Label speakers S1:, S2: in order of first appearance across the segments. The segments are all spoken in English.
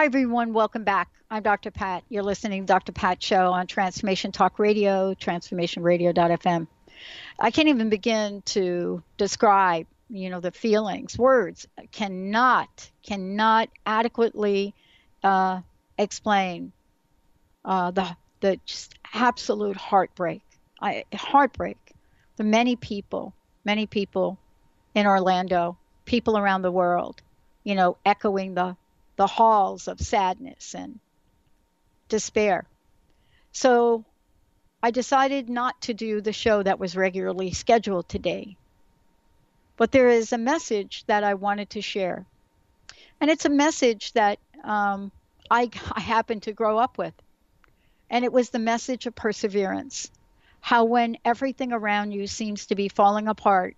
S1: Hi, everyone. Welcome back. I'm Dr. Pat. You're listening to Dr. Pat Show on Transformation Talk Radio, transformationradio.fm. I can't even begin to describe, you know, the feelings. Words cannot, cannot adequately uh, explain uh, the the just absolute heartbreak. I, heartbreak. The many people, many people in Orlando, people around the world, you know, echoing the the halls of sadness and despair. So I decided not to do the show that was regularly scheduled today. But there is a message that I wanted to share. And it's a message that um, I, I happened to grow up with. And it was the message of perseverance. How, when everything around you seems to be falling apart,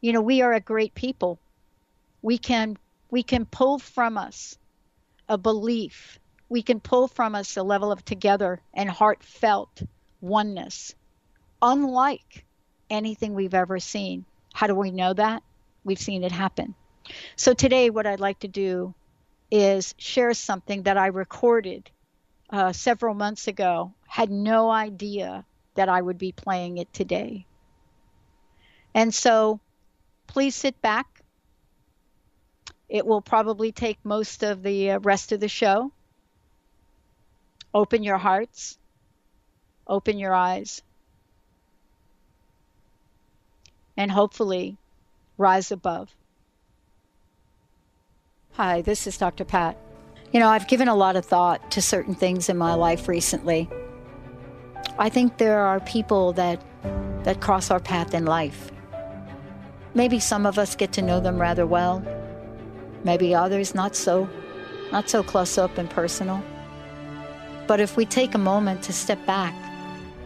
S1: you know, we are a great people. We can we can pull from us a belief. We can pull from us a level of together and heartfelt oneness, unlike anything we've ever seen. How do we know that? We've seen it happen. So, today, what I'd like to do is share something that I recorded uh, several months ago, had no idea that I would be playing it today. And so, please sit back, it will probably take most of the uh, rest of the show. Open your hearts, open your eyes, and hopefully rise above. Hi, this is Dr. Pat. You know, I've given a lot of thought to certain things in my life recently. I think there are people that that cross our path in life. Maybe some of us get to know them rather well maybe others not so not so close up and personal. But if we take a moment to step back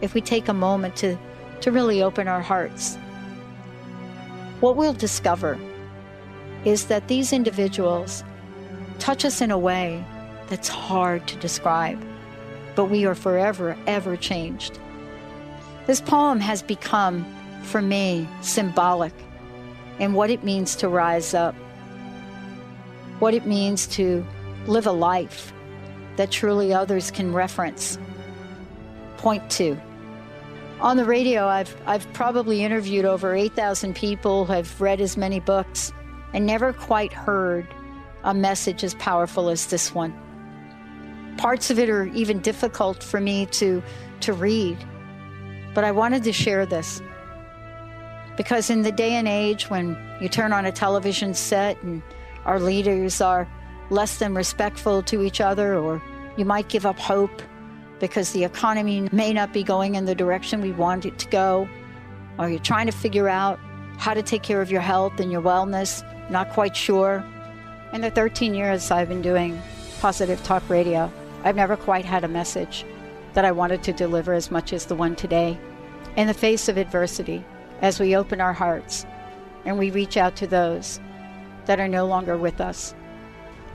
S1: if we take a moment to to really open our hearts what we'll discover is that these individuals touch us in a way that's hard to describe but we are forever ever changed. This poem has become for me symbolic in what it means to rise up what it means to live a life that truly others can reference. Point two. On the radio, I've, I've probably interviewed over 8,000 people, have read as many books, and never quite heard a message as powerful as this one. Parts of it are even difficult for me to, to read, but I wanted to share this. Because in the day and age when you turn on a television set and our leaders are less than respectful to each other, or you might give up hope because the economy may not be going in the direction we want it to go, or you're trying to figure out how to take care of your health and your wellness, not quite sure. In the 13 years I've been doing positive talk radio, I've never quite had a message that I wanted to deliver as much as the one today. In the face of adversity, as we open our hearts and we reach out to those that are no longer with us,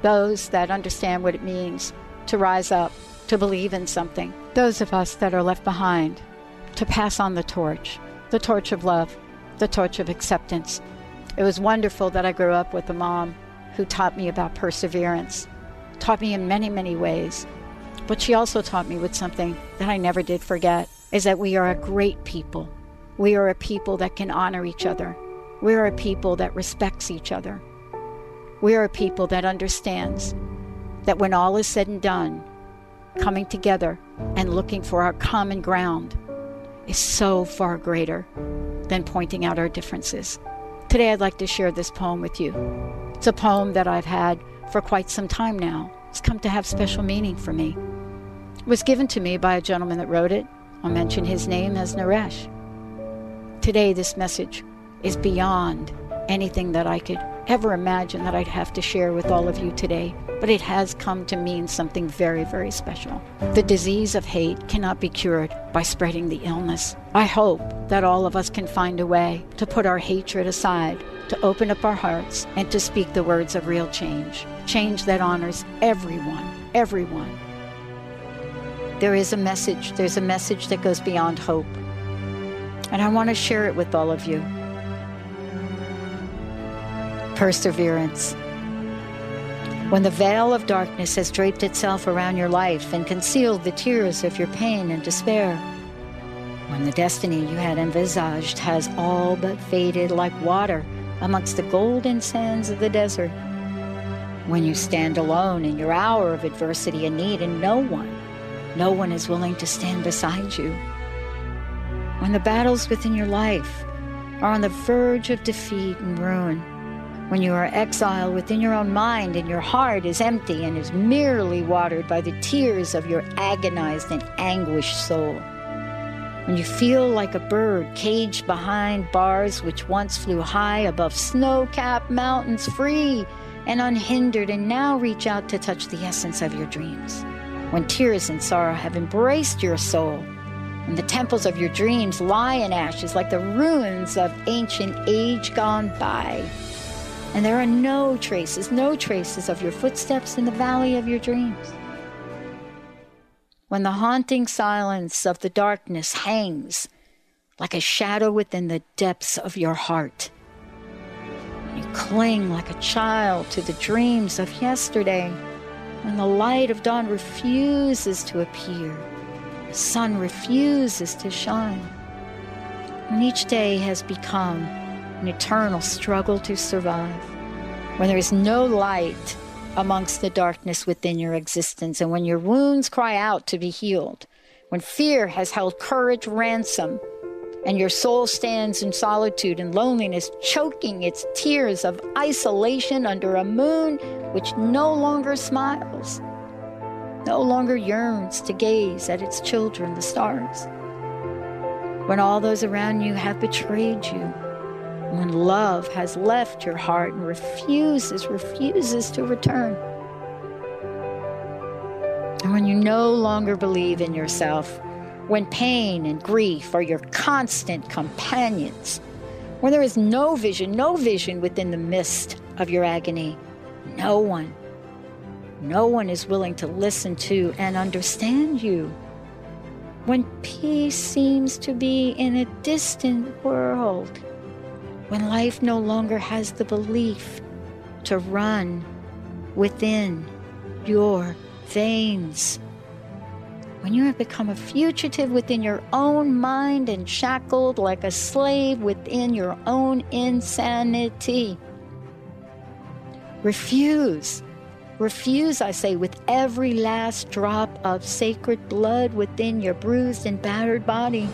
S1: those that understand what it means to rise up, to believe in something, those of us that are left behind, to pass on the torch, the torch of love, the torch of acceptance. It was wonderful that I grew up with a mom who taught me about perseverance, taught me in many, many ways. But she also taught me with something that I never did forget is that we are a great people. We are a people that can honor each other. We are a people that respects each other. We are a people that understands that when all is said and done, coming together and looking for our common ground is so far greater than pointing out our differences. Today, I'd like to share this poem with you. It's a poem that I've had for quite some time now. It's come to have special meaning for me. It was given to me by a gentleman that wrote it. I'll mention his name as Naresh. Today, this message is beyond anything that I could ever imagine that I'd have to share with all of you today, but it has come to mean something very, very special. The disease of hate cannot be cured by spreading the illness. I hope that all of us can find a way to put our hatred aside, to open up our hearts, and to speak the words of real change. Change that honors everyone, everyone. There is a message, there's a message that goes beyond hope. And I want to share it with all of you perseverance. When the veil of darkness has draped itself around your life and concealed the tears of your pain and despair, when the destiny you had envisaged has all but faded like water amongst the golden sands of the desert, when you stand alone in your hour of adversity and need, and no one, no one is willing to stand beside you, when the battles within your life are on the verge of defeat and ruin, when you are exiled within your own mind and your heart is empty and is merely watered by the tears of your agonized and anguished soul. When you feel like a bird caged behind bars which once flew high above snow capped mountains, free and unhindered, and now reach out to touch the essence of your dreams. When tears and sorrow have embraced your soul, and the temples of your dreams lie in ashes like the ruins of ancient age gone by and there are no traces, no traces of your footsteps in the valley of your dreams. When the haunting silence of the darkness hangs like a shadow within the depths of your heart, you cling like a child to the dreams of yesterday, when the light of dawn refuses to appear, the sun refuses to shine, when each day has become an eternal struggle to survive. When there is no light amongst the darkness within your existence, and when your wounds cry out to be healed, when fear has held courage ransom, and your soul stands in solitude and loneliness, choking its tears of isolation under a moon which no longer smiles, no longer yearns to gaze at its children, the stars. When all those around you have betrayed you, when love has left your heart and refuses, refuses to return. And when you no longer believe in yourself, when pain and grief are your constant companions, when there is no vision, no vision within the mist of your agony, no one, no one is willing to listen to and understand you. When peace seems to be in a distant world, when life no longer has the belief to run within your veins. When you have become a fugitive within your own mind and shackled like a slave within your own insanity. Refuse, refuse, I say, with every last drop of sacred blood within your bruised and battered body.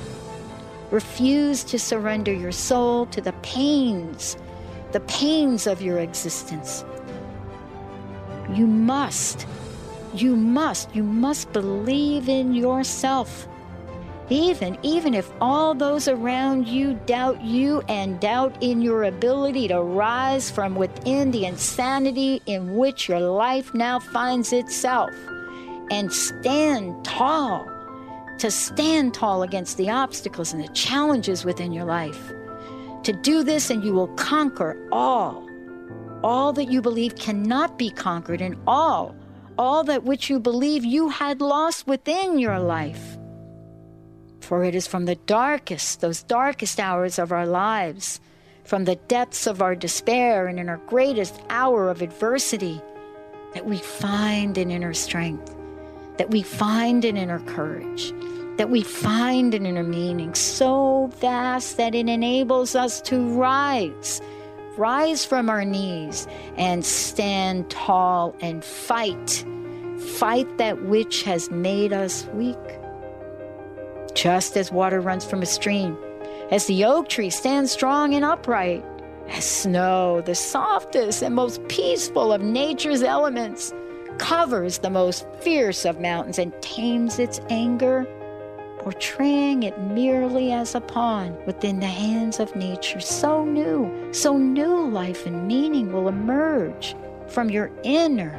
S1: Refuse to surrender your soul to the pains, the pains of your existence. You must, you must, you must believe in yourself. Even, even if all those around you doubt you and doubt in your ability to rise from within the insanity in which your life now finds itself and stand tall to stand tall against the obstacles and the challenges within your life. To do this, and you will conquer all, all that you believe cannot be conquered, and all, all that which you believe you had lost within your life. For it is from the darkest, those darkest hours of our lives, from the depths of our despair, and in our greatest hour of adversity, that we find an inner strength, that we find an inner courage, that we find an inner meaning so vast that it enables us to rise, rise from our knees and stand tall and fight, fight that which has made us weak. just as water runs from a stream, as the oak tree stands strong and upright, as snow, the softest and most peaceful of nature's elements, covers the most fierce of mountains and tames its anger, portraying it merely as a pawn within the hands of nature. So new, so new life and meaning will emerge from your inner,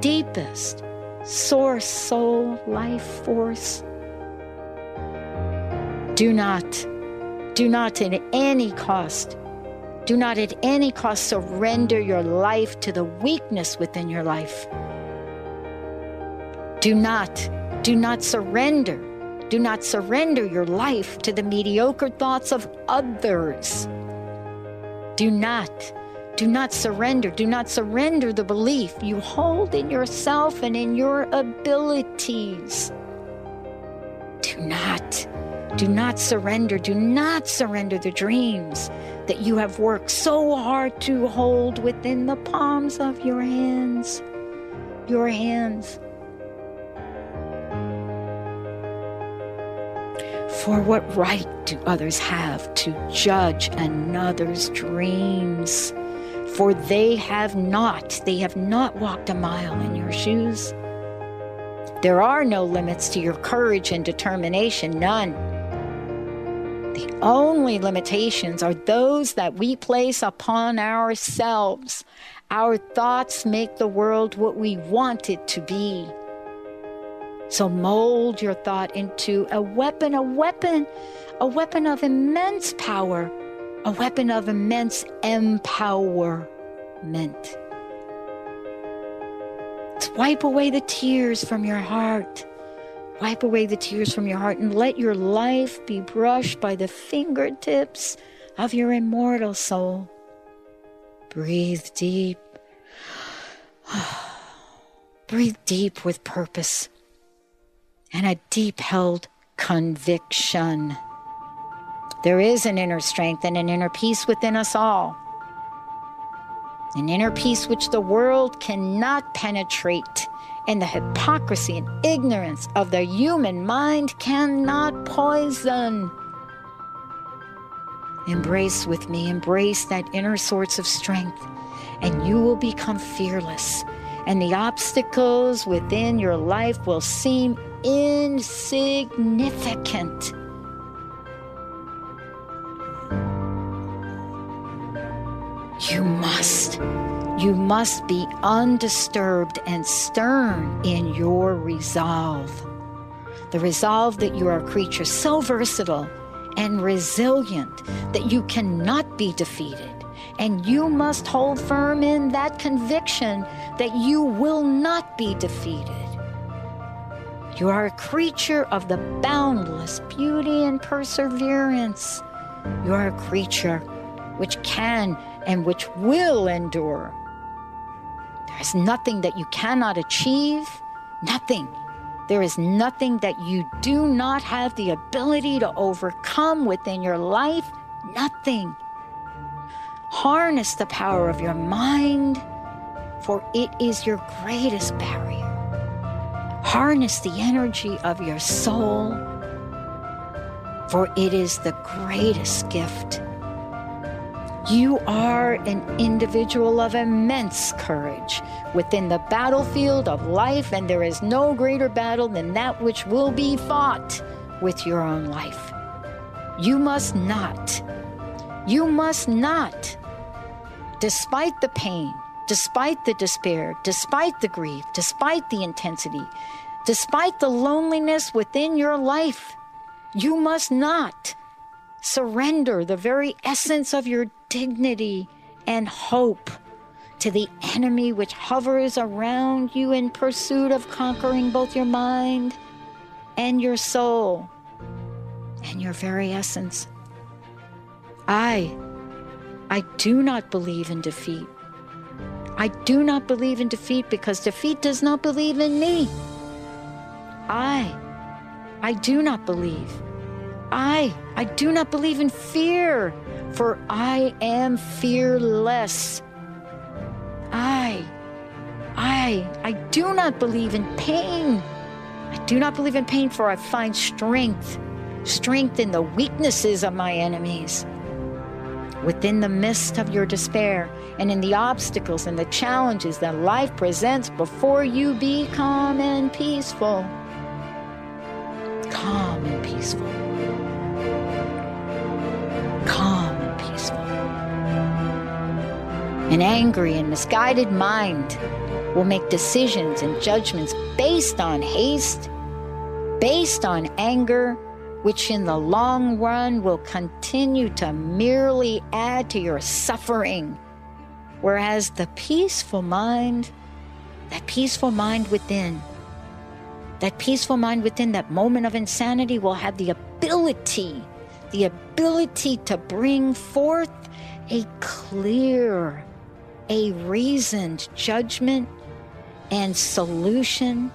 S1: deepest source, soul, life force. Do not, do not at any cost do not at any cost surrender your life to the weakness within your life. Do not, do not surrender. Do not surrender your life to the mediocre thoughts of others. Do not, do not surrender. Do not surrender the belief you hold in yourself and in your abilities. Do not, do not surrender. Do not surrender the dreams that you have worked so hard to hold within the palms of your hands. Your hands. For what right do others have to judge another's dreams? For they have not, they have not walked a mile in your shoes. There are no limits to your courage and determination, none. Only limitations are those that we place upon ourselves. Our thoughts make the world what we want it to be. So mold your thought into a weapon, a weapon, a weapon of immense power, a weapon of immense empowerment. To wipe away the tears from your heart Wipe away the tears from your heart and let your life be brushed by the fingertips of your immortal soul. Breathe deep. Breathe deep with purpose and a deep held conviction. There is an inner strength and an inner peace within us all. An inner peace which the world cannot penetrate and the hypocrisy and ignorance of the human mind cannot poison. Embrace with me, embrace that inner source of strength, and you will become fearless. And the obstacles within your life will seem insignificant. You must you must be undisturbed and stern in your resolve. The resolve that you are a creature so versatile and resilient that you cannot be defeated. And you must hold firm in that conviction that you will not be defeated. You are a creature of the boundless beauty and perseverance. You are a creature which can and which will endure there is nothing that you cannot achieve, nothing. There is nothing that you do not have the ability to overcome within your life, nothing. Harness the power of your mind, for it is your greatest barrier. Harness the energy of your soul, for it is the greatest gift. You are an individual of immense courage within the battlefield of life, and there is no greater battle than that which will be fought with your own life. You must not, you must not, despite the pain, despite the despair, despite the grief, despite the intensity, despite the loneliness within your life, you must not surrender the very essence of your dignity and hope to the enemy which hovers around you in pursuit of conquering both your mind and your soul and your very essence. I, I do not believe in defeat. I do not believe in defeat because defeat does not believe in me. I, I do not believe. I, I do not believe in fear for I am fearless. I, I, I do not believe in pain. I do not believe in pain, for I find strength, strength in the weaknesses of my enemies. Within the mist of your despair and in the obstacles and the challenges that life presents before you, be calm and peaceful. Calm and peaceful. An angry and misguided mind will make decisions and judgments based on haste, based on anger, which in the long run will continue to merely add to your suffering. Whereas the peaceful mind, that peaceful mind within, that peaceful mind within that moment of insanity will have the ability, the ability to bring forth a clear, a reasoned judgment and solution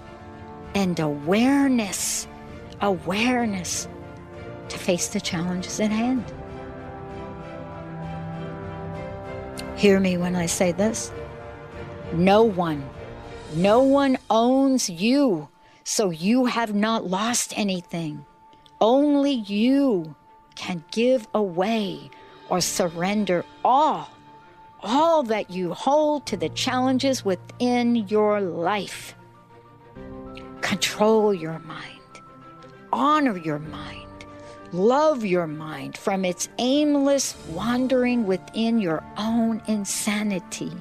S1: and awareness, awareness to face the challenges at hand. Hear me when I say this. No one, no one owns you, so you have not lost anything. Only you can give away or surrender all all that you hold to the challenges within your life. Control your mind, honor your mind, love your mind from its aimless wandering within your own insanity.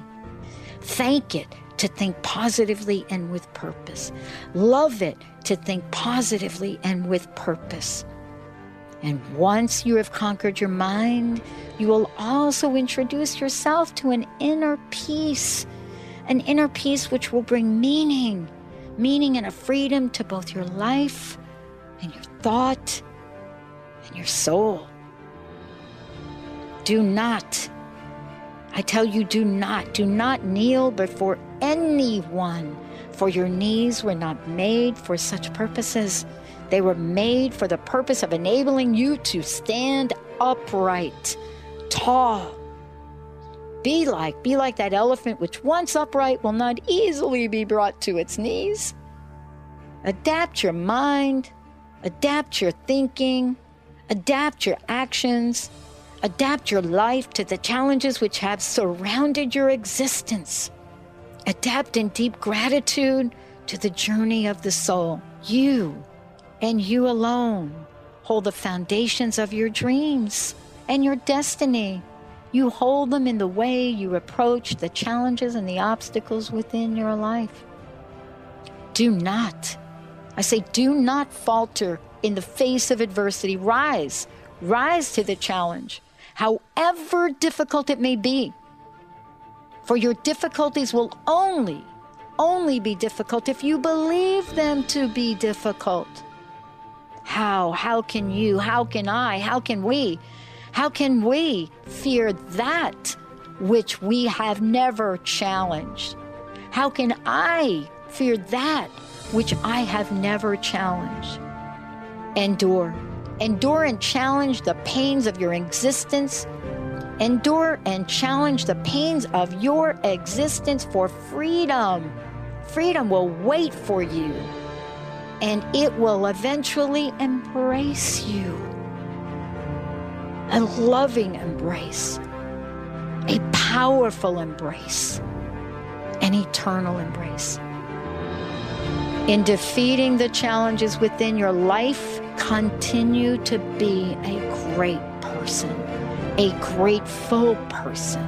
S1: Thank it to think positively and with purpose. Love it to think positively and with purpose. And once you have conquered your mind, you will also introduce yourself to an inner peace, an inner peace which will bring meaning, meaning and a freedom to both your life and your thought and your soul. Do not, I tell you, do not, do not kneel before anyone, for your knees were not made for such purposes. They were made for the purpose of enabling you to stand upright, tall. Be like, be like that elephant which once upright will not easily be brought to its knees. Adapt your mind, adapt your thinking, adapt your actions, adapt your life to the challenges which have surrounded your existence. Adapt in deep gratitude to the journey of the soul. You and you alone hold the foundations of your dreams and your destiny. You hold them in the way you approach the challenges and the obstacles within your life. Do not, I say, do not falter in the face of adversity. Rise, rise to the challenge, however difficult it may be. For your difficulties will only, only be difficult if you believe them to be difficult. How? How can you? How can I? How can we? How can we fear that which we have never challenged? How can I fear that which I have never challenged? Endure. Endure and challenge the pains of your existence. Endure and challenge the pains of your existence for freedom. Freedom will wait for you and it will eventually embrace you. A loving embrace, a powerful embrace, an eternal embrace. In defeating the challenges within your life, continue to be a great person, a grateful person,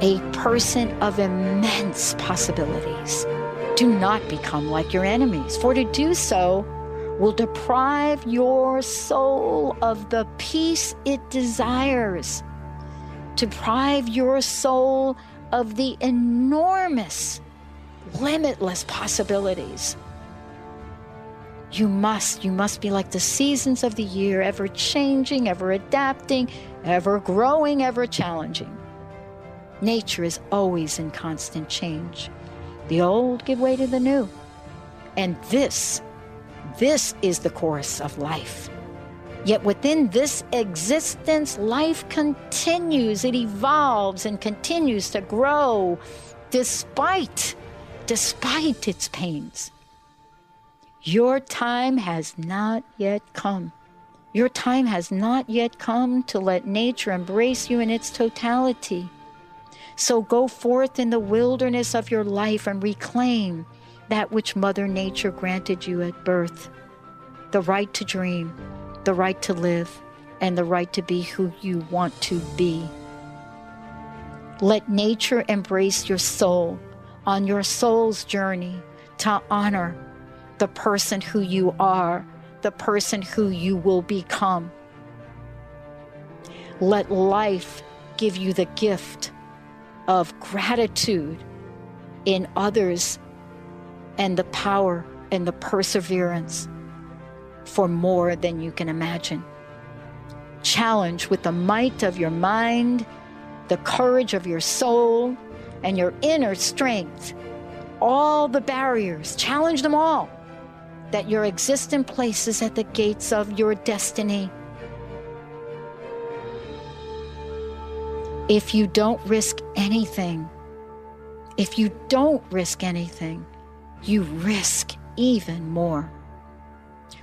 S1: a person of immense possibilities do not become like your enemies, for to do so will deprive your soul of the peace it desires, deprive your soul of the enormous, limitless possibilities. You must, you must be like the seasons of the year, ever changing, ever adapting, ever growing, ever challenging. Nature is always in constant change. The old give way to the new. And this, this is the course of life. Yet within this existence, life continues, it evolves and continues to grow despite, despite its pains. Your time has not yet come. Your time has not yet come to let nature embrace you in its totality. So go forth in the wilderness of your life and reclaim that which Mother Nature granted you at birth the right to dream, the right to live, and the right to be who you want to be. Let nature embrace your soul on your soul's journey to honor the person who you are, the person who you will become. Let life give you the gift of gratitude in others and the power and the perseverance for more than you can imagine. Challenge with the might of your mind, the courage of your soul, and your inner strength all the barriers, challenge them all that your existence places at the gates of your destiny. If you don't risk anything, if you don't risk anything, you risk even more.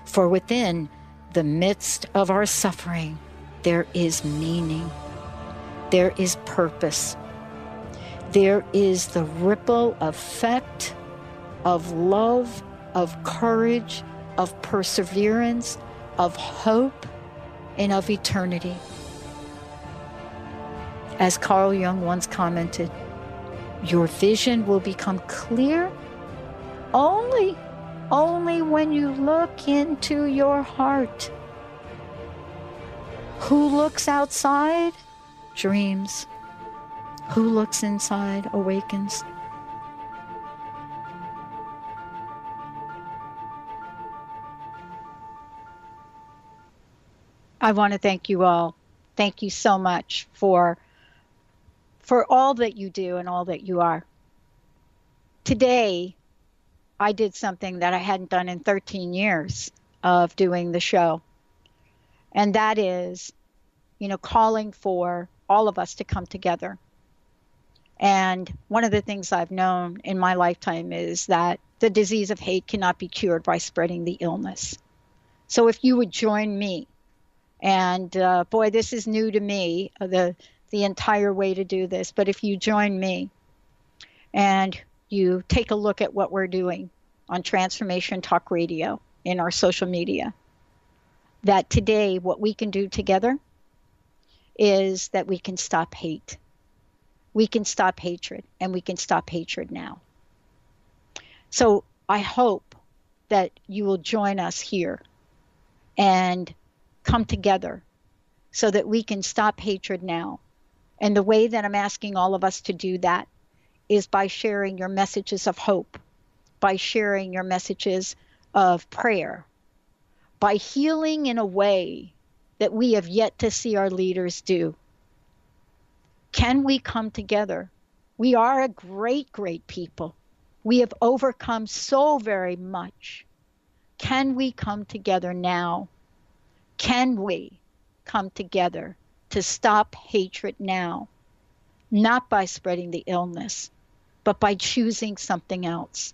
S1: For within the midst of our suffering, there is meaning, there is purpose, there is the ripple effect of love of courage, of perseverance, of hope, and of eternity. As Carl Jung once commented, your vision will become clear only only when you look into your heart. Who looks outside dreams. Who looks inside awakens. I want to thank you all. Thank you so much for for all that you do and all that you are. Today, I did something that I hadn't done in 13 years of doing the show. And that is, you know, calling for all of us to come together. And one of the things I've known in my lifetime is that the disease of hate cannot be cured by spreading the illness. So if you would join me and uh, boy, this is new to me, uh, the the entire way to do this. But if you join me and you take a look at what we're doing on Transformation Talk Radio in our social media, that today what we can do together is that we can stop hate. We can stop hatred, and we can stop hatred now. So I hope that you will join us here and come together so that we can stop hatred now. And the way that I'm asking all of us to do that is by sharing your messages of hope, by sharing your messages of prayer, by healing in a way that we have yet to see our leaders do. Can we come together? We are a great, great people. We have overcome so very much. Can we come together now can we come together to stop hatred now? Not by spreading the illness, but by choosing something else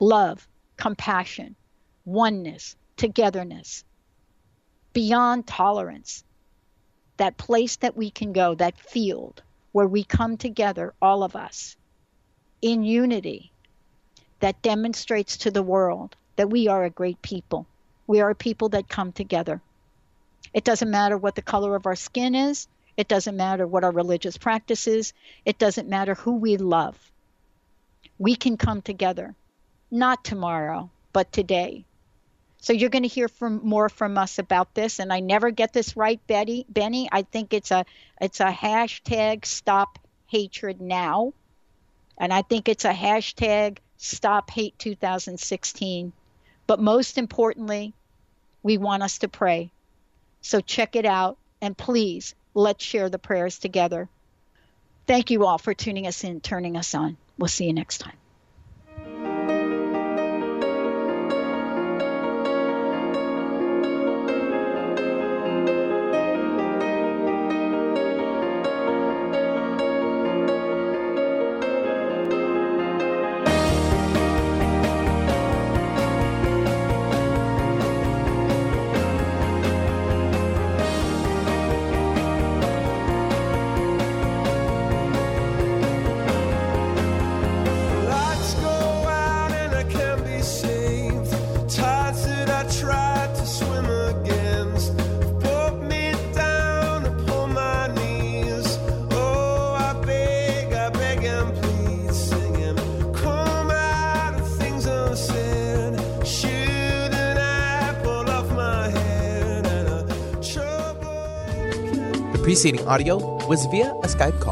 S1: love, compassion, oneness, togetherness, beyond tolerance. That place that we can go, that field where we come together, all of us, in unity, that demonstrates to the world that we are a great people. We are a people that come together. It doesn't matter what the color of our skin is. It doesn't matter what our religious practice is. It doesn't matter who we love. We can come together, not tomorrow, but today. So you're going to hear from more from us about this. And I never get this right, Betty, Benny. I think it's a it's a hashtag stop hatred now. And I think it's a hashtag stop hate 2016. But most importantly, we want us to pray. So check it out and please let's share the prayers together. Thank you all for tuning us in, turning us on. We'll see you next time.
S2: Preceding audio was via a Skype call.